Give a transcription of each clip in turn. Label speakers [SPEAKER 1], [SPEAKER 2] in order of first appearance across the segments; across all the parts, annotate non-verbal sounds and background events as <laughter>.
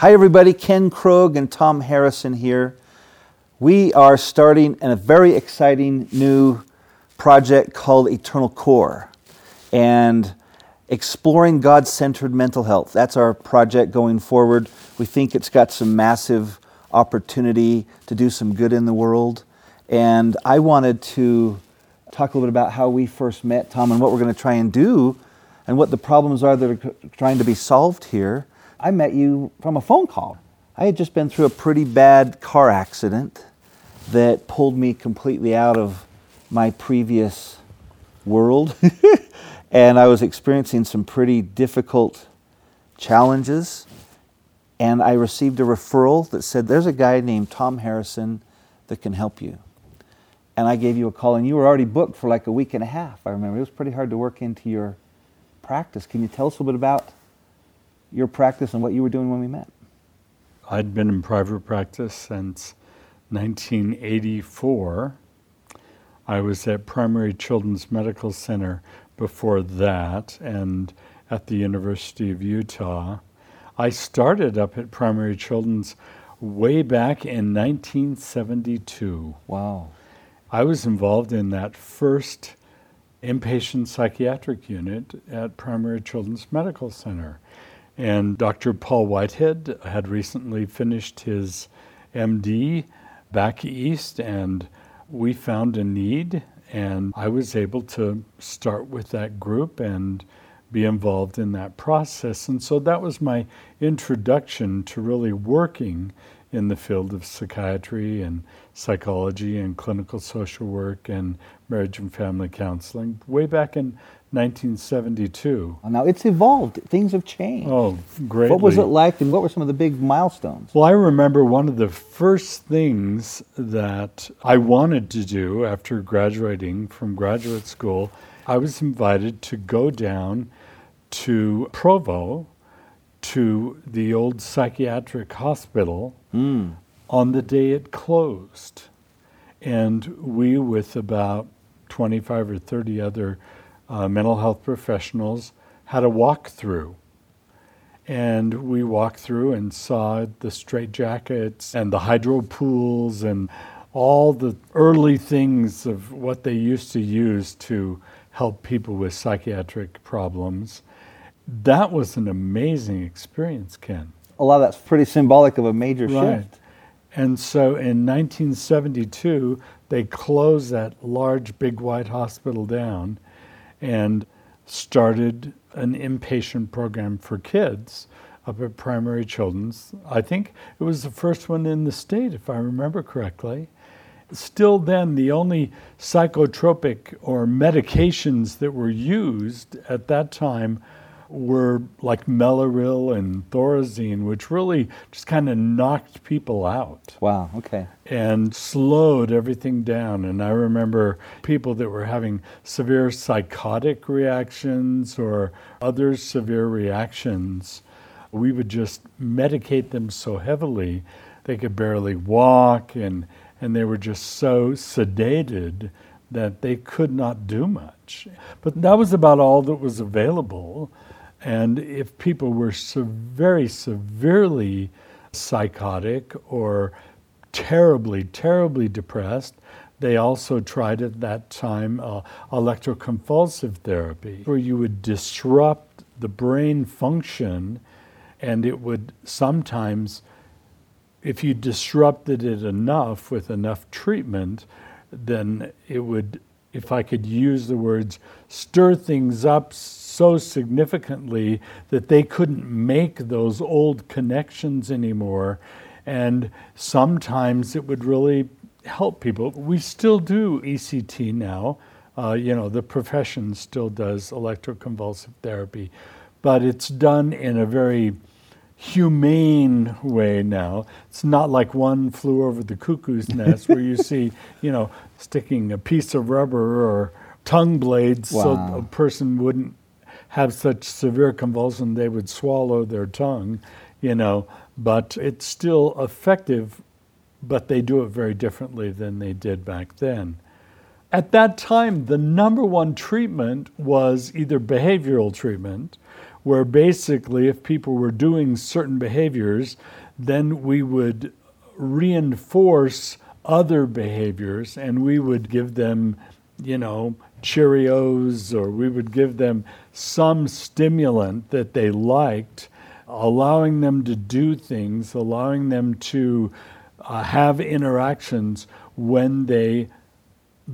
[SPEAKER 1] Hi, everybody. Ken Krogh and Tom Harrison here. We are starting a very exciting new project called Eternal Core and exploring God centered mental health. That's our project going forward. We think it's got some massive opportunity to do some good in the world. And I wanted to talk a little bit about how we first met, Tom, and what we're going to try and do and what the problems are that are trying to be solved here. I met you from a phone call. I had just been through a pretty bad car accident that pulled me completely out of my previous world. <laughs> and I was experiencing some pretty difficult challenges. And I received a referral that said, There's a guy named Tom Harrison that can help you. And I gave you a call, and you were already booked for like a week and a half. I remember it was pretty hard to work into your practice. Can you tell us a little bit about your practice and what you were doing when we met?
[SPEAKER 2] I'd been in private practice since 1984. I was at Primary Children's Medical Center before that and at the University of Utah. I started up at Primary Children's way back in 1972.
[SPEAKER 1] Wow.
[SPEAKER 2] I was involved in that first inpatient psychiatric unit at Primary Children's Medical Center. And Dr. Paul Whitehead had recently finished his MD back east, and we found a need, and I was able to start with that group and be involved in that process. And so that was my introduction to really working in the field of psychiatry and psychology and clinical social work and marriage and family counseling way back in 1972.
[SPEAKER 1] Now it's evolved. Things have changed.
[SPEAKER 2] Oh, great.
[SPEAKER 1] What was it like and what were some of the big milestones?
[SPEAKER 2] Well, I remember one of the first things that I wanted to do after graduating from graduate school, I was invited to go down to Provo to the old psychiatric hospital mm. on the day it closed. And we, with about 25 or 30 other uh, mental health professionals, had a walkthrough. And we walked through and saw the straitjackets and the hydro pools and all the early things of what they used to use to help people with psychiatric problems. That was an amazing experience, Ken.
[SPEAKER 1] A lot of that's pretty symbolic of a major shift.
[SPEAKER 2] right.
[SPEAKER 1] shift.
[SPEAKER 2] And so in 1972, they closed that large, big white hospital down and started an inpatient program for kids up at Primary Children's. I think it was the first one in the state, if I remember correctly. Still, then, the only psychotropic or medications that were used at that time were like Mellaril and Thorazine, which really just kind of knocked people out.
[SPEAKER 1] Wow, okay.
[SPEAKER 2] And slowed everything down. And I remember people that were having severe psychotic reactions or other severe reactions. We would just medicate them so heavily they could barely walk and, and they were just so sedated that they could not do much. But that was about all that was available. And if people were so very severely psychotic or terribly, terribly depressed, they also tried at that time uh, electroconvulsive therapy, where you would disrupt the brain function, and it would sometimes, if you disrupted it enough with enough treatment, then it would, if I could use the words, stir things up so significantly that they couldn't make those old connections anymore. And sometimes it would really help people. We still do ECT now. Uh, you know, the profession still does electroconvulsive therapy, but it's done in a very humane way now. It's not like one flew over the cuckoo's nest where you see, <laughs> you know, sticking a piece of rubber or tongue blades wow. so a person wouldn't have such severe convulsion they would swallow their tongue, you know, but it's still effective, but they do it very differently than they did back then. At that time, the number one treatment was either behavioral treatment, where basically, if people were doing certain behaviors, then we would reinforce other behaviors and we would give them, you know, Cheerios or we would give them some stimulant that they liked, allowing them to do things, allowing them to uh, have interactions when they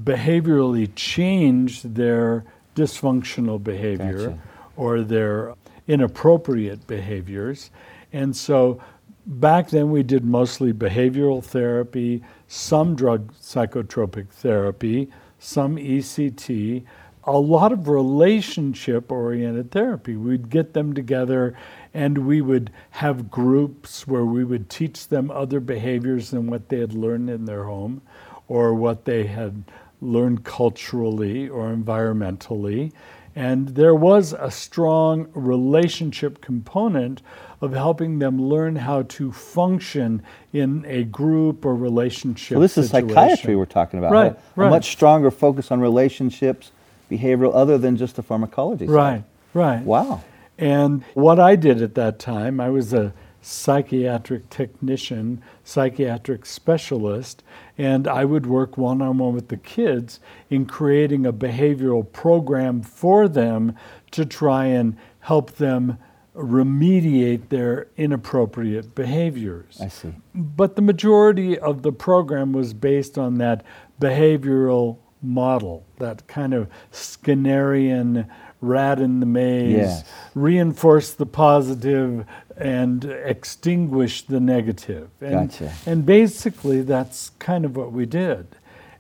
[SPEAKER 2] behaviorally change their dysfunctional behavior
[SPEAKER 1] Gotcha.
[SPEAKER 2] or their inappropriate behaviors. And so back then we did mostly behavioral therapy, some drug psychotropic therapy, some ECT, a lot of relationship oriented therapy. We'd get them together and we would have groups where we would teach them other behaviors than what they had learned in their home or what they had learned culturally or environmentally. And there was a strong relationship component of helping them learn how to function in a group or relationship.
[SPEAKER 1] So this is
[SPEAKER 2] situation.
[SPEAKER 1] psychiatry we're talking about.
[SPEAKER 2] Right, right.
[SPEAKER 1] A much stronger focus on relationships, behavioral, other than just the pharmacology side.
[SPEAKER 2] Right, right.
[SPEAKER 1] Wow.
[SPEAKER 2] And what I did at that time, I was a psychiatric technician, psychiatric specialist, and I would work one on one with the kids in creating a behavioral program for them to try and help them remediate their inappropriate behaviors.
[SPEAKER 1] I see.
[SPEAKER 2] But the majority of the program was based on that behavioral model, that kind of Skinnerian rat in the maze,
[SPEAKER 1] Yes.
[SPEAKER 2] reinforce the positive and extinguish the negative. And,
[SPEAKER 1] Gotcha.
[SPEAKER 2] and basically, that's kind of what we did.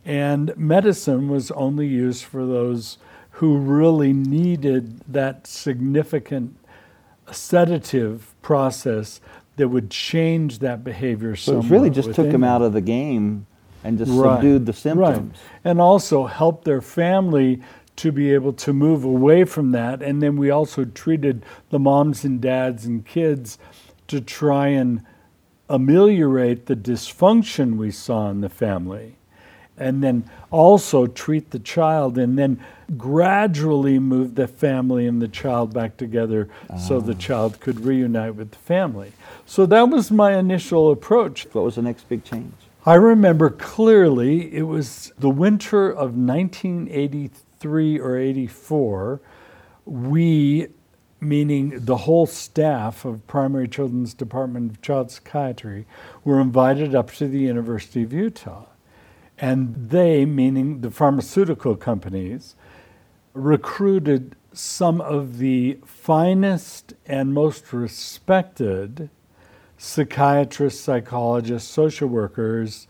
[SPEAKER 2] And medicine was only used for those who really needed that significant sedative process that would change that behavior
[SPEAKER 1] So it really just took them out of the game and just
[SPEAKER 2] Right,
[SPEAKER 1] subdued the
[SPEAKER 2] Right.
[SPEAKER 1] symptoms.
[SPEAKER 2] And also helped their family to be able to move away from that. And then we also treated the moms and dads and kids to try and ameliorate the dysfunction we saw in the family. And then also treat the child and then gradually move the family and the child back together so the ah. child could reunite with the family. So that was my initial approach.
[SPEAKER 1] What was the next big change?
[SPEAKER 2] I remember clearly it was the winter of 1983 or 84. We, meaning the whole staff of Primary Children's Department of Child Psychiatry, were invited up to the University of Utah. And they, meaning the pharmaceutical companies, recruited some of the finest and most respected psychiatrists, psychologists, social workers,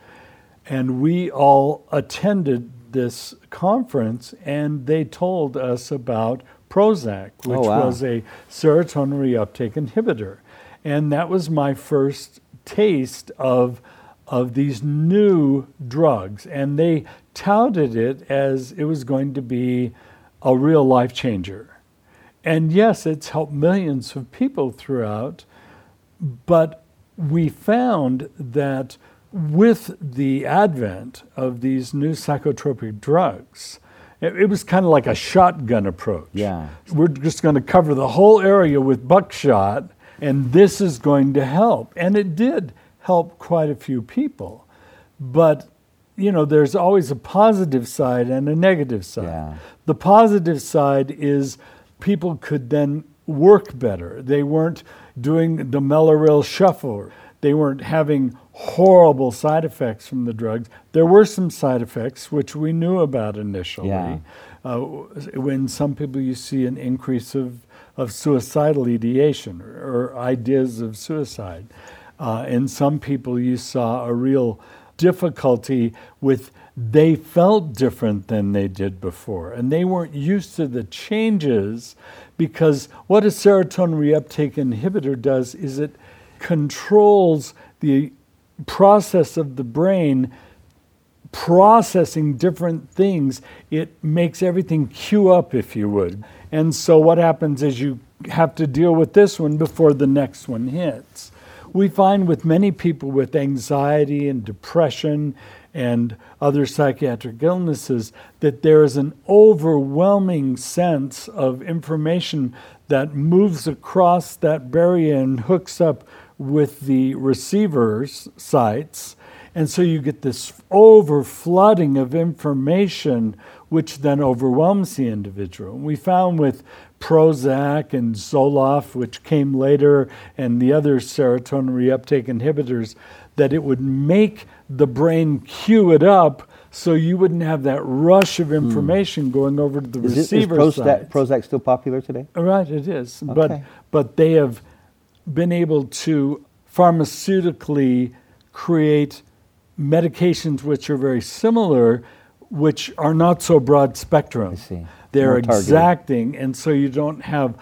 [SPEAKER 2] and we all attended this conference and they told us about Prozac, oh, which
[SPEAKER 1] Oh, wow.
[SPEAKER 2] was a serotonin reuptake inhibitor. And that was my first taste of, of these new drugs. And they touted it as it was going to be a real life changer. And yes, it's helped millions of people throughout, but we found that with the advent of these new psychotropic drugs, it, it was kind of like a shotgun approach.
[SPEAKER 1] Yeah.
[SPEAKER 2] We're just going to cover the whole area with buckshot, and this is going to help. And it did help quite a few people. But, you know, there's always a positive side and a negative side.
[SPEAKER 1] Yeah.
[SPEAKER 2] The positive side is people could then work better. They weren't doing the Mellaril shuffle. They weren't having horrible side effects from the drugs. There were some side effects which we knew about initially.
[SPEAKER 1] Yeah.
[SPEAKER 2] Uh, when some people you see an increase of, of suicidal ideation or, or ideas of suicide. Uh, in some people you saw a real difficulty with they felt different than they did before and they weren't used to the changes because what a serotonin reuptake inhibitor does is it controls the process of the brain processing different things, it makes everything queue up, if you would. And so what happens is you have to deal with this one before the next one hits. We find with many people with anxiety and depression and other psychiatric illnesses, that there is an overwhelming sense of information that moves across that barrier and hooks up with the receiver's sites. And so you get this over flooding of information, which then overwhelms the individual. We found with Prozac and Zoloft, which came later, and the other serotonin reuptake inhibitors, that it would make the brain queue it up so you wouldn't have that rush of hmm. information mm. going over to the is receiver
[SPEAKER 1] it, is Prozac, Prozac still popular today?
[SPEAKER 2] Right, it is. Okay. But but they have been able to pharmaceutically create medications which are very similar, which are not so broad spectrum. They're exacting, and so you don't have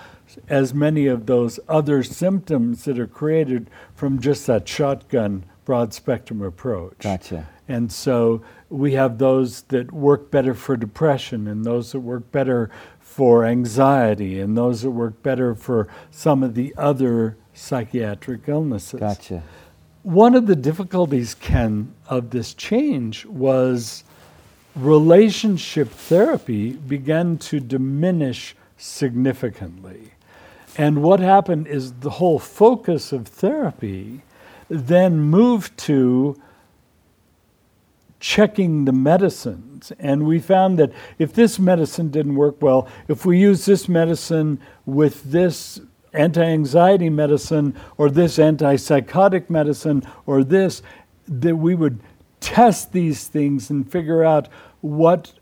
[SPEAKER 2] as many of those other symptoms that are created from just that shotgun broad spectrum approach.
[SPEAKER 1] Gotcha.
[SPEAKER 2] And so we have those that work better for depression, and those that work better for anxiety, and those that work better for some of the other psychiatric illnesses.
[SPEAKER 1] Gotcha.
[SPEAKER 2] One of the difficulties, Ken, of this change was relationship therapy began to diminish significantly. And what happened is the whole focus of therapy then moved to checking the medicines. And we found that if this medicine didn't work well, if we use this medicine with this anti anxiety medicine or this antipsychotic medicine or this, that we would test these things and figure out what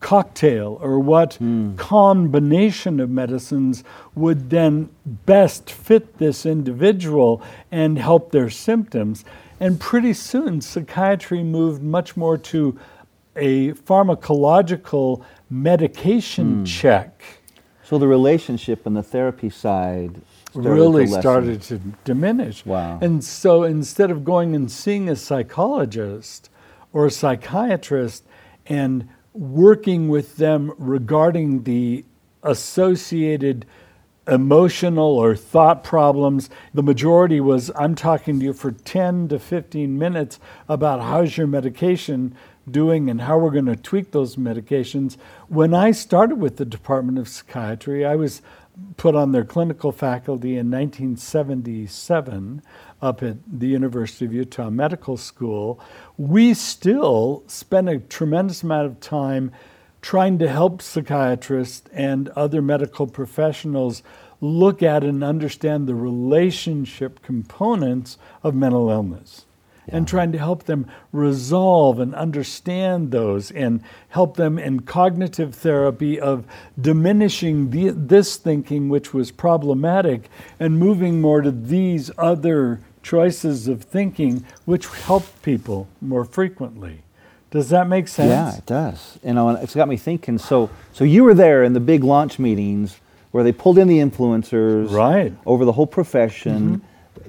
[SPEAKER 2] cocktail or what mm. combination of medicines would then best fit this individual and help their symptoms. And pretty soon, psychiatry moved much more to a pharmacological medication mm. check.
[SPEAKER 1] So the relationship and the therapy side
[SPEAKER 2] started really to started to diminish.
[SPEAKER 1] Wow.
[SPEAKER 2] And so instead of going and seeing a psychologist or a psychiatrist and working with them regarding the associated emotional or thought problems. The majority was I'm talking to you for 10 to 15 minutes about how's your medication doing and how we're going to tweak those medications. When I started with the Department of Psychiatry, I was put on their clinical faculty in 1977 up at the University of Utah Medical School. We still spend a tremendous amount of time trying to help psychiatrists and other medical professionals look at and understand the relationship components of mental illness yeah. and trying to help them resolve and understand those and help them in cognitive therapy of diminishing the, this thinking which was problematic and moving more to these other choices of thinking which help people more frequently does that make sense?
[SPEAKER 1] Yeah, it does. You know, it's got me thinking. So, so you were there in the big launch meetings where they pulled in the influencers,
[SPEAKER 2] right,
[SPEAKER 1] over the whole profession. Mm-hmm.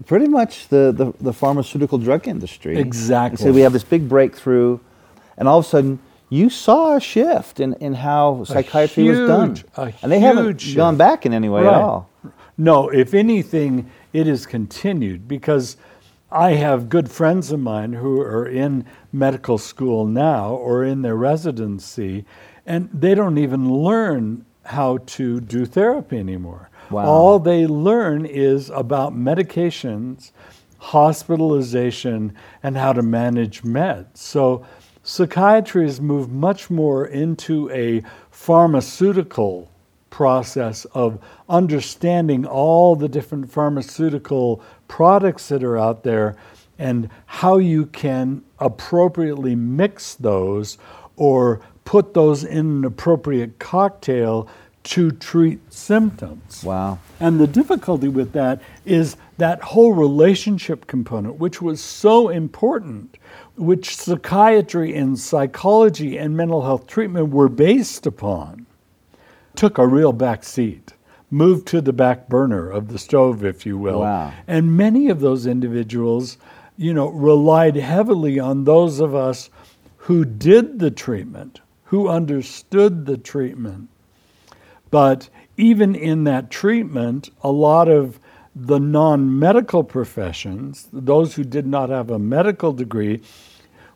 [SPEAKER 1] Pretty much the, the, the, pharmaceutical drug industry.
[SPEAKER 2] Exactly.
[SPEAKER 1] So we have this big breakthrough, and all of a sudden you saw a shift in, in how psychiatry huge, was done. and they haven't shift. gone back in any way right. at all.
[SPEAKER 2] No, if anything, it has continued because I have good friends of mine who are in medical school now or in their residency, and they don't even learn how to do therapy anymore. Wow. All they learn is about medications, hospitalization, and how to manage meds. So psychiatry has moved much more into a pharmaceutical process of understanding all the different pharmaceutical products that are out there and how you can appropriately mix those or put those in an appropriate cocktail to treat symptoms.
[SPEAKER 1] Wow.
[SPEAKER 2] And the difficulty with that is that whole relationship component, which was so important, which psychiatry and psychology and mental health treatment were based upon, took a real back seat moved to the back burner of the stove, if you will.
[SPEAKER 1] Wow.
[SPEAKER 2] And many of those individuals, you know, relied heavily on those of us who did the treatment, who understood the treatment. But even in that treatment, a lot of the non medical professions, those who did not have a medical degree,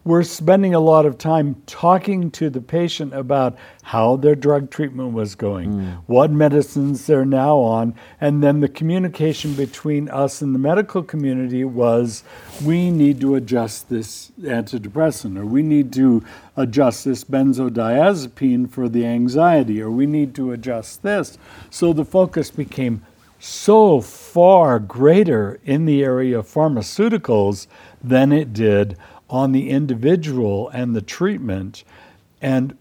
[SPEAKER 2] we're spending a lot of time talking to the patient about how their drug treatment was going, mm. what medicines they're now on, and then the communication between us and the medical community was we need to adjust this antidepressant, or we need to adjust this benzodiazepine for the anxiety, or we need to adjust this. So the focus became so far greater in the area of pharmaceuticals than it did on the individual and the treatment. And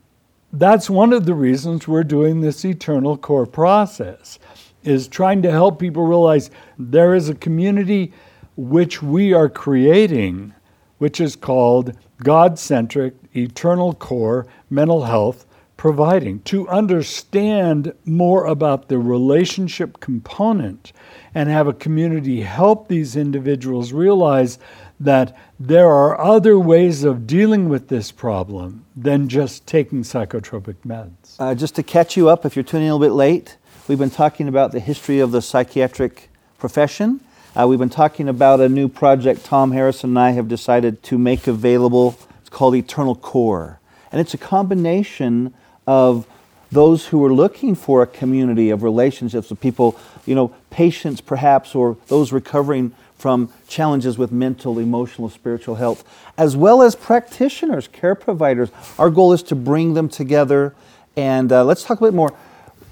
[SPEAKER 2] that's one of the reasons we're doing this eternal core process is trying to help people realize there is a community which we are creating which is called God-centric eternal core mental health providing to understand more about the relationship component and have a community help these individuals realize that there are other ways of dealing with this problem than just taking psychotropic meds.
[SPEAKER 1] Uh, just to catch you up, if you're tuning in a little bit late, we've been talking about the history of the psychiatric profession. Uh, we've been talking about a new project Tom Harrison and I have decided to make available. It's called Eternal Core. And it's a combination of those who are looking for a community of relationships with people, you know, patients perhaps, or those recovering from challenges with mental, emotional, spiritual health, as well as practitioners, care providers. Our goal is to bring them together. And uh, let's talk a bit more.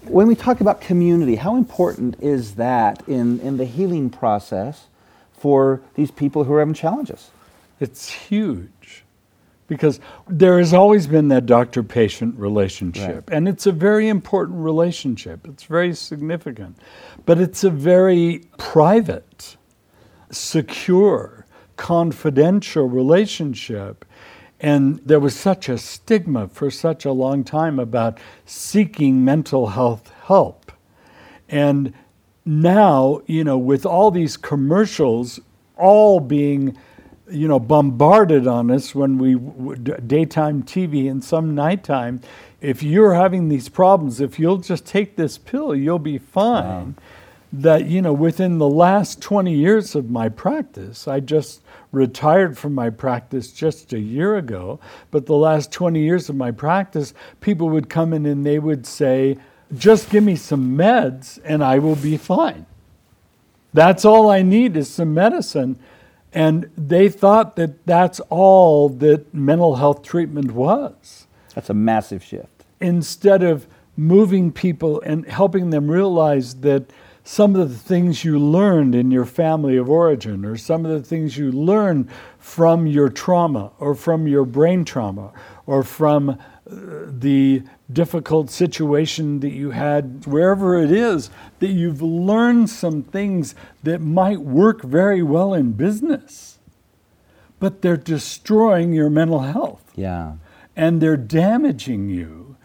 [SPEAKER 1] When we talk about community, how important is that in, in the healing process for these people who are having challenges?
[SPEAKER 2] It's huge because there has always been that doctor patient relationship. Right. And it's a very important relationship, it's very significant, but it's a very private secure, confidential relationship. And there was such a stigma for such a long time about seeking mental health help. And now, you know, with all these commercials all being, you know, bombarded on us when we daytime TV and some nighttime, if you're having these problems, if you'll just take this pill, you'll be fine. Wow that, you know, within the last 20 years of my practice, I just retired from my practice just a year ago, but the last 20 years of my practice, people would come in and they would say, just give me some meds and I will be fine. That's all I need is some medicine. And they thought that that's all that mental health treatment was.
[SPEAKER 1] That's a massive shift.
[SPEAKER 2] Instead of moving people and helping them realize that some of the things you learned in your family of origin, or some of the things you learned from your trauma, or from your brain trauma, or from uh, the difficult situation that you had, wherever it is, that you've learned some things that might work very well in business, but they're destroying your mental health.
[SPEAKER 1] Yeah.
[SPEAKER 2] And they're damaging you.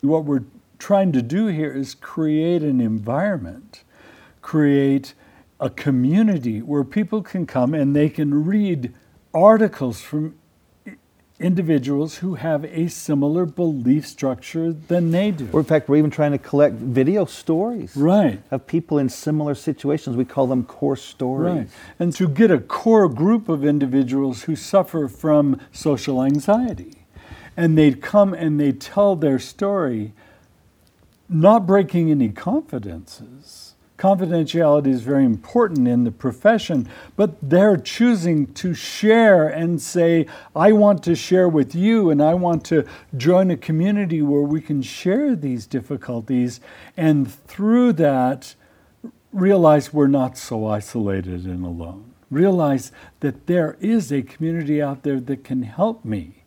[SPEAKER 2] What we're trying to do here is create an environment create a community where people can come and they can read articles from individuals who have a similar belief structure than they do.
[SPEAKER 1] Or in fact, we're even trying to collect video stories
[SPEAKER 2] right.
[SPEAKER 1] of people in similar situations. We call them core stories. Right.
[SPEAKER 2] And to get a core group of individuals who suffer from social anxiety. And they'd come and they'd tell their story, not breaking any confidences confidentiality is very important in the profession, but they're choosing to share and say, I want to share with you and I want to join a community where we can share these difficulties and through that realize we're not so isolated and alone. Realize that there is a community out there that can help me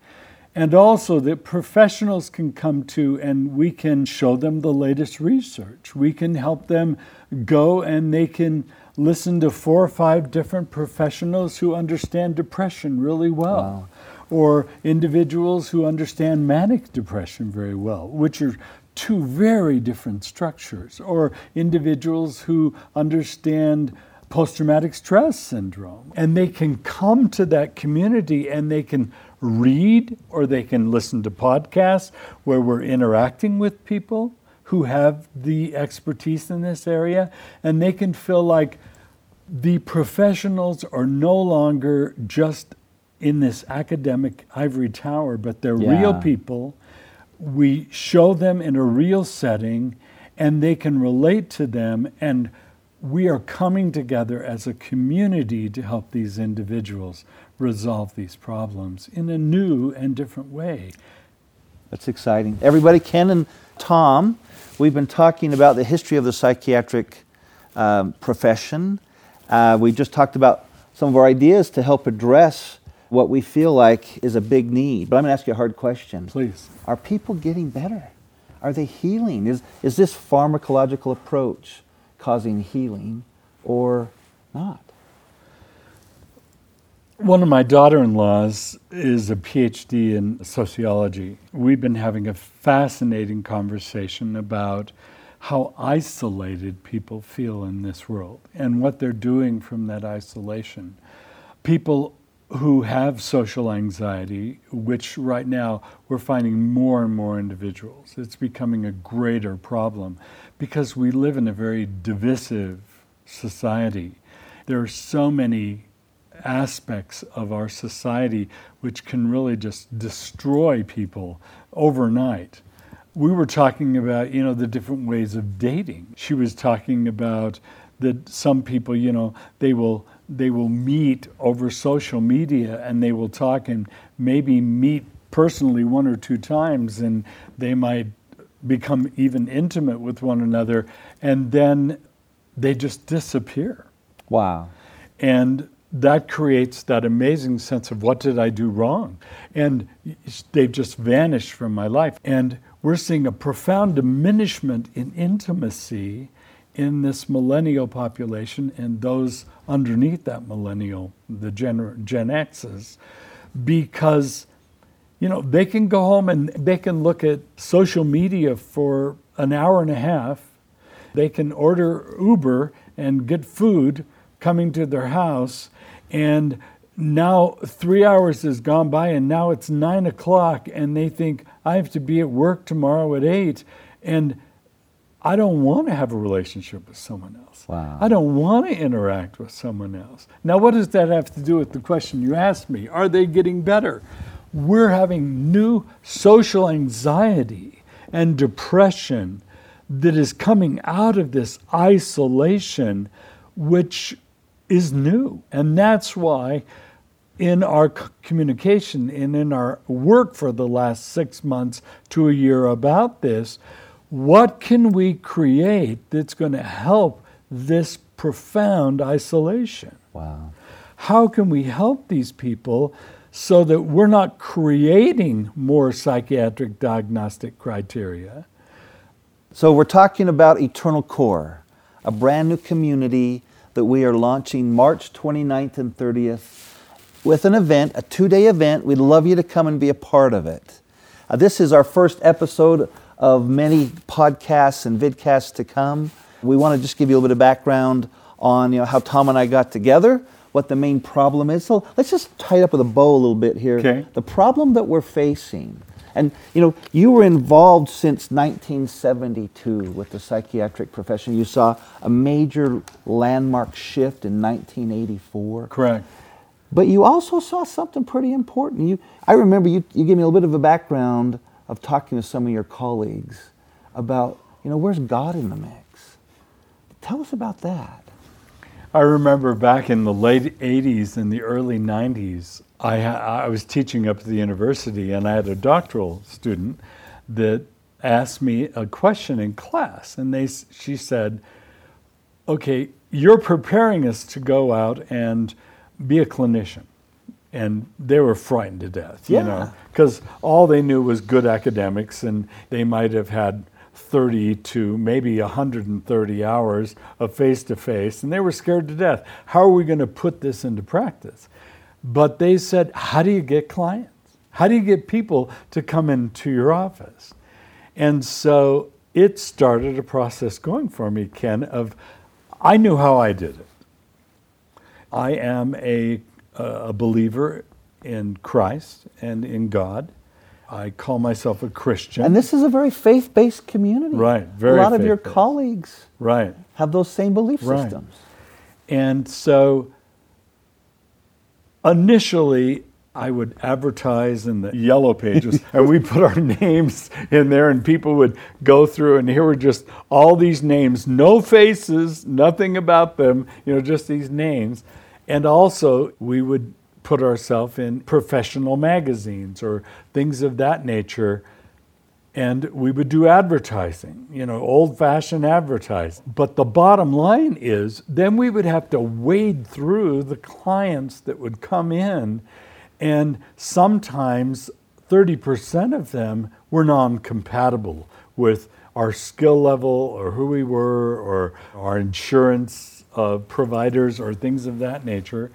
[SPEAKER 2] and also that professionals can come to and we can show them the latest research. We can help them go and they can listen to four or five different professionals who understand depression really well. Wow. Or individuals who understand manic depression very well, which are two very different structures. Or individuals who understand post traumatic stress syndrome. And they can come to that community and they can read or they can listen to podcasts where we're interacting with people who have the expertise in this area and they can feel like the professionals are no longer just in this academic ivory tower, but they're
[SPEAKER 1] Yeah.
[SPEAKER 2] real people. We show them in a real setting and they can relate to them and we are coming together as a community to help these individuals resolve these problems in a new and different way.
[SPEAKER 1] That's exciting. Everybody, Ken and Tom, we've been talking about the history of the psychiatric um, profession. Uh, we just talked about some of our ideas to help address what we feel like is a big need. But I'm going to ask you a hard question.
[SPEAKER 2] Please.
[SPEAKER 1] Are people getting better? Are they healing? Is, is this pharmacological approach causing healing or not?
[SPEAKER 2] One of my daughter in laws is a PhD in sociology. We've been having a fascinating conversation about how isolated people feel in this world and what they're doing from that isolation. People who have social anxiety, which right now we're finding more and more individuals, it's becoming a greater problem because we live in a very divisive society. There are so many aspects of our society which can really just destroy people overnight. We were talking about, you know, the different ways of dating. She was talking about that some people, you know, they will they will meet over social media and they will talk and maybe meet personally one or two times and they might become even intimate with one another and then they just disappear.
[SPEAKER 1] Wow.
[SPEAKER 2] And that creates that amazing sense of what did I do wrong? And they've just vanished from my life. And we're seeing a profound diminishment in intimacy in this millennial population and those underneath that millennial, the Gen, Gen X's, because you know they can go home and they can look at social media for an hour and a half. They can order Uber and get food coming to their house, and now three hours has gone by, and now it's nine o'clock, and they think I have to be at work tomorrow at eight, and I don't want to have a relationship with someone else.
[SPEAKER 1] Wow.
[SPEAKER 2] I don't want to interact with someone else. Now, what does that have to do with the question you asked me? Are they getting better? We're having new social anxiety and depression that is coming out of this isolation, which is new. And that's why in our communication and in our work for the last six months to a year about this, what can we create that's going to help this profound isolation?
[SPEAKER 1] Wow.
[SPEAKER 2] How can we help these people so that we're not creating more psychiatric diagnostic criteria?
[SPEAKER 1] So we're talking about Eternal Core, a brand new community that we are launching March 29th and 30th with an event, a two-day event. We'd love you to come and be a part of it. Uh, this is our first episode of many podcasts and vidcasts to come. We want to just give you a little bit of background on you know how Tom and I got together, what the main problem is. So let's just tie it up with a bow a little bit here.
[SPEAKER 2] Okay.
[SPEAKER 1] The problem that we're facing. And you know, you were involved since 1972 with the psychiatric profession. You saw a major landmark shift in 1984.
[SPEAKER 2] Correct.
[SPEAKER 1] But you also saw something pretty important. You, I remember you, you gave me a little bit of a background of talking to some of your colleagues about, you know, where's God in the mix? Tell us about that.
[SPEAKER 2] I remember back in the late 80s and the early 90s, I, I was teaching up at the university and I had a doctoral student that asked me a question in class. And they, she said, Okay, you're preparing us to go out and be a clinician. And they were frightened to death, you know, because all they knew was good academics and they might have had 30 to maybe 130 hours of face to face, and they were scared to death. How are we going to put this into practice? But they said, How do you get clients? How do you get people to come into your office? And so it started a process going for me, Ken, of I knew how I did it. I am a, a believer in Christ and in God. I call myself a Christian.
[SPEAKER 1] And this is a very faith based community.
[SPEAKER 2] Right, very
[SPEAKER 1] A lot of your colleagues
[SPEAKER 2] right.
[SPEAKER 1] have those same belief
[SPEAKER 2] Right.
[SPEAKER 1] systems.
[SPEAKER 2] And so initially, I would advertise in the yellow pages, <laughs> and we put our names in there, and people would go through, and here were just all these names, no faces, nothing about them, you know, just these names. And also, we would put ourselves in professional magazines or things of that nature. And we would do advertising, you know, old fashioned advertising. But the bottom line is, then we would have to wade through the clients that would come in and sometimes 30% of them were non compatible with our skill level or who we were or our insurance uh, providers or things of that nature.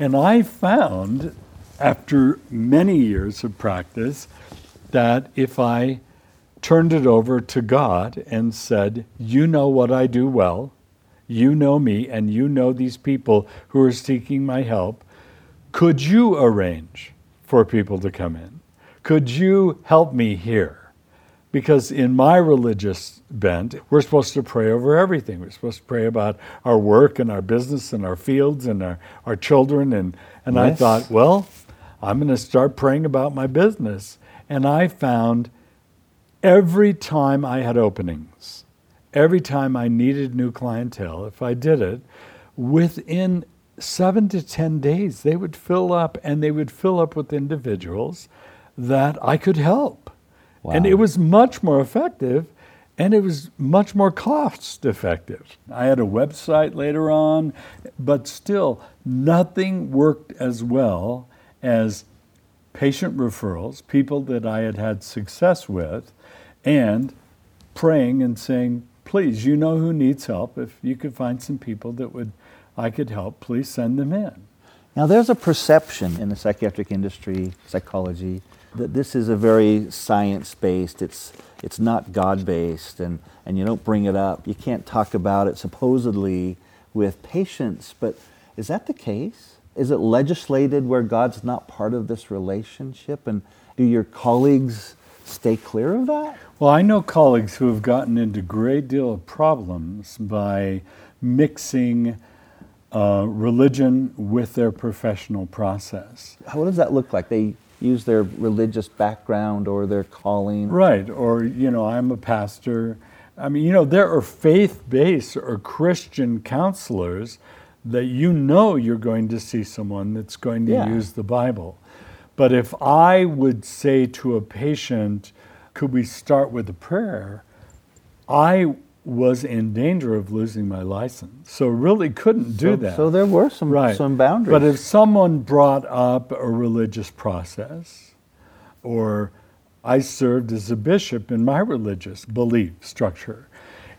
[SPEAKER 2] And I found, after many years of practice, that if I turned it over to God and said, You know what I do well, you know me, and you know these people who are seeking my help, could you arrange for people to come in? Could you help me here? Because in my religious bent, we're supposed to pray over everything. We're supposed to pray about our work and our business and our fields and our, our children. And, and yes. I thought, well, I'm going to start praying about my business. And I found every time I had openings, every time I needed new clientele, if I did it, within seven to 10 days, they would fill up and they would fill up with individuals that I could help. Wow. And it was much more effective and it was much more cost effective. I had a website later on, but still, nothing worked as well as patient referrals, people that I had had success with, and praying and saying, please, you know who needs help. If you could find some people that would I could help, please send them in.
[SPEAKER 1] Now, there's a perception in the psychiatric industry, psychology, that this is a very science based, it's, it's not God based, and, and you don't bring it up. You can't talk about it supposedly with patients, but is that the case? Is it legislated where God's not part of this relationship? And do your colleagues stay clear of that?
[SPEAKER 2] Well, I know colleagues who have gotten into a great deal of problems by mixing uh, religion with their professional process.
[SPEAKER 1] What does that look like? They use their religious background or their calling?
[SPEAKER 2] Right, or, you know, I'm a pastor. I mean, you know, there are faith based or Christian counselors that you know you're going to see someone that's going to yeah. use the Bible. But if I would say to a patient, could we start with a prayer? I was in danger of losing my license. So really couldn't do
[SPEAKER 1] so,
[SPEAKER 2] that.
[SPEAKER 1] So there were some right. some boundaries.
[SPEAKER 2] But if someone brought up a religious process or I served as a bishop in my religious belief structure.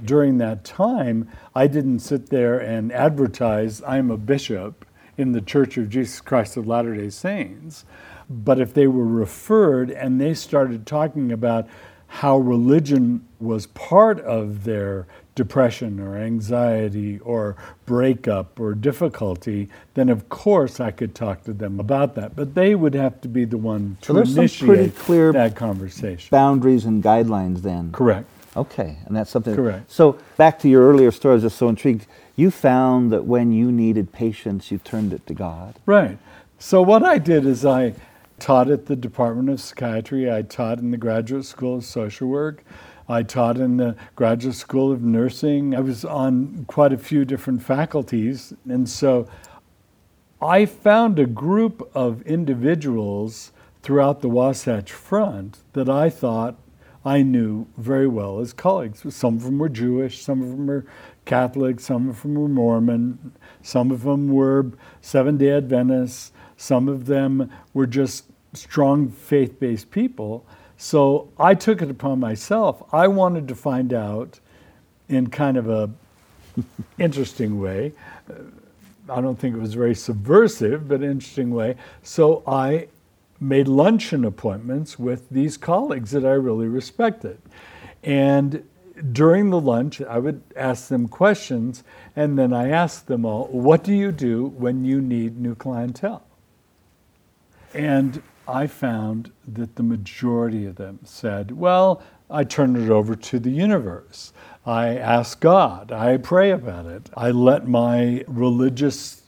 [SPEAKER 2] During that time, I didn't sit there and advertise I'm a bishop in the Church of Jesus Christ of Latter-day Saints. But if they were referred and they started talking about how religion was part of their depression or anxiety or breakup or difficulty, then of course I could talk to them about that. But they would have to be the one to
[SPEAKER 1] so there's
[SPEAKER 2] initiate
[SPEAKER 1] some pretty clear
[SPEAKER 2] that conversation.
[SPEAKER 1] Boundaries and guidelines then.
[SPEAKER 2] Correct.
[SPEAKER 1] Okay, and that's something.
[SPEAKER 2] Correct.
[SPEAKER 1] So back to your earlier story, I was just so intrigued. You found that when you needed patients, you turned it to God.
[SPEAKER 2] Right. So what I did is I taught at the Department of Psychiatry. I taught in the Graduate School of Social Work. I taught in the Graduate School of Nursing. I was on quite a few different faculties. And so I found a group of individuals throughout the Wasatch Front that I thought I knew very well as colleagues. Some of them were Jewish, some of them were Catholic, some of them were Mormon, some of them were Seventh day Adventists, some of them were just strong faith based people. So I took it upon myself. I wanted to find out in kind of a <laughs> interesting way. Uh, I don't think it was very subversive, but interesting way. So I made luncheon appointments with these colleagues that I really respected. And during the lunch, I would ask them questions, and then I asked them all, What do you do when you need new clientele? And I found that the majority of them said, Well, I turn it over to the universe. I ask God. I pray about it. I let my religious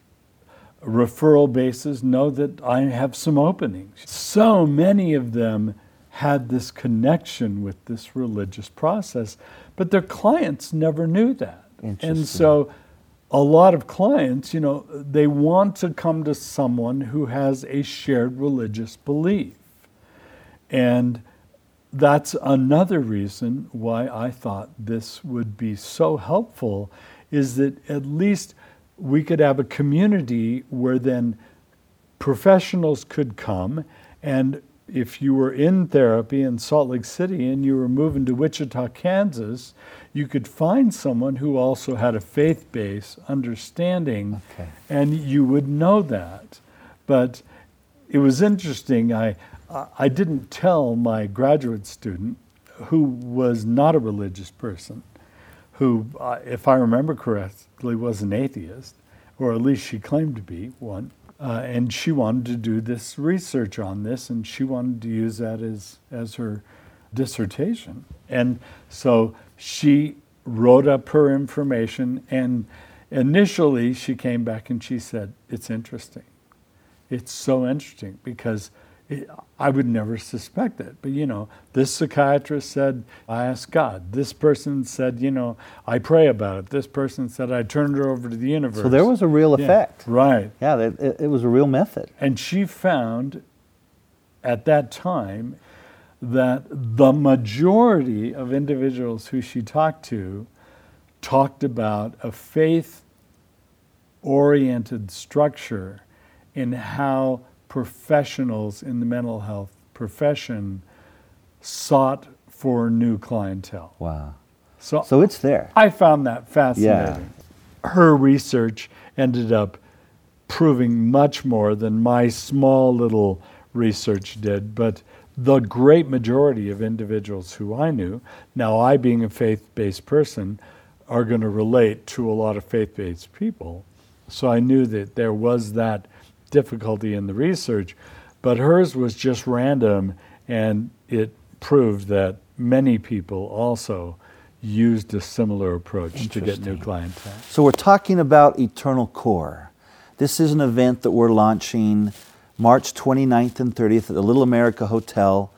[SPEAKER 2] referral bases know that I have some openings. So many of them had this connection with this religious process, but their clients never knew that. And so a lot of clients, you know, they want to come to someone who has a shared religious belief. And that's another reason why I thought this would be so helpful is that at least we could have a community where then professionals could come and if you were in therapy in Salt Lake City and you were moving to Wichita, Kansas, you could find someone who also had a faith based understanding okay. and you would know that. But it was interesting. I, I didn't tell my graduate student, who was not a religious person, who, uh, if I remember correctly, was an atheist, or at least she claimed to be one. Uh, and she wanted to do this research on this, and she wanted to use that as, as her dissertation. And so she wrote up her information, and initially she came back and she said, It's interesting. It's so interesting because I would never suspect it. But, you know, this psychiatrist said, I asked God. This person said, you know, I pray about it. This person said, I turned her over to the universe.
[SPEAKER 1] So there was a real
[SPEAKER 2] yeah,
[SPEAKER 1] effect.
[SPEAKER 2] Right.
[SPEAKER 1] Yeah, it, it was a real method.
[SPEAKER 2] And she found at that time that the majority of individuals who she talked to talked about a faith oriented structure in how professionals in the mental health profession sought for new clientele.
[SPEAKER 1] Wow. So, so it's there.
[SPEAKER 2] I found that fascinating. Yeah. Her research ended up proving much more than my small little research did, but the great majority of individuals who I knew, now I being a faith based person, are going to relate to a lot of faith based people. So I knew that there was that difficulty in the research, but hers was just random and it proved that many people also used a similar approach to get new clientele.
[SPEAKER 1] So we're talking about Eternal Core. This is an event that we're launching March 29th and 30th at the Little America Hotel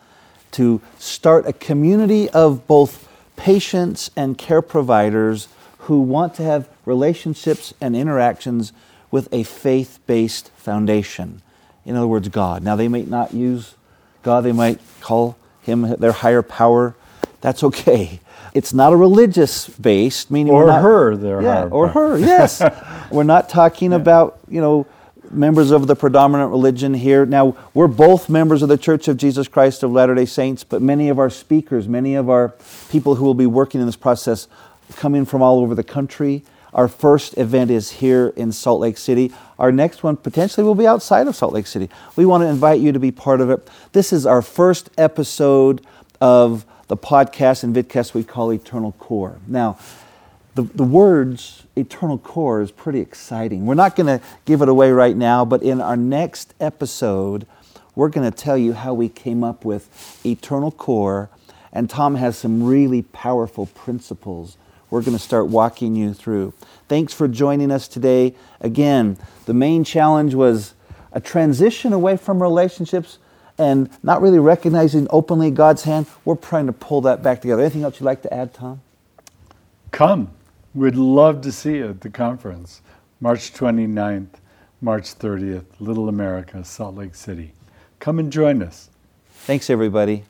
[SPEAKER 1] to start a community of both patients and care providers who want to have relationships and interactions with a faith based foundation. In other words, God. Now, they might not use God, they might call Him their higher power. That's okay. It's not a religious based, meaning
[SPEAKER 2] or
[SPEAKER 1] not,
[SPEAKER 2] her, their
[SPEAKER 1] yeah, or her. <laughs> Yes, we're not talking yeah. about you know members of the predominant religion here. Now, we're both members of the Church of Jesus Christ of Latter day Saints, but many of our speakers, many of our people who will be working in this process come in from all over the country. Our first event is here in Salt Lake City. Our next one potentially will be outside of Salt Lake City. We want to invite you to be part of it. This is our first episode of the podcast and vidcast we call Eternal Core. Now, the, the words eternal core is pretty exciting. We're not going to give it away right now, but in our next episode, we're going to tell you how we came up with eternal core. And Tom has some really powerful principles we're going to start walking you through. Thanks for joining us today. Again, the main challenge was a transition away from relationships and not really recognizing openly God's hand. We're trying to pull that back together. Anything else you'd like to add, Tom?
[SPEAKER 2] Come. We'd love to see you at the conference, March 29th, March 30th, Little America, Salt Lake City. Come and join us.
[SPEAKER 1] Thanks, everybody.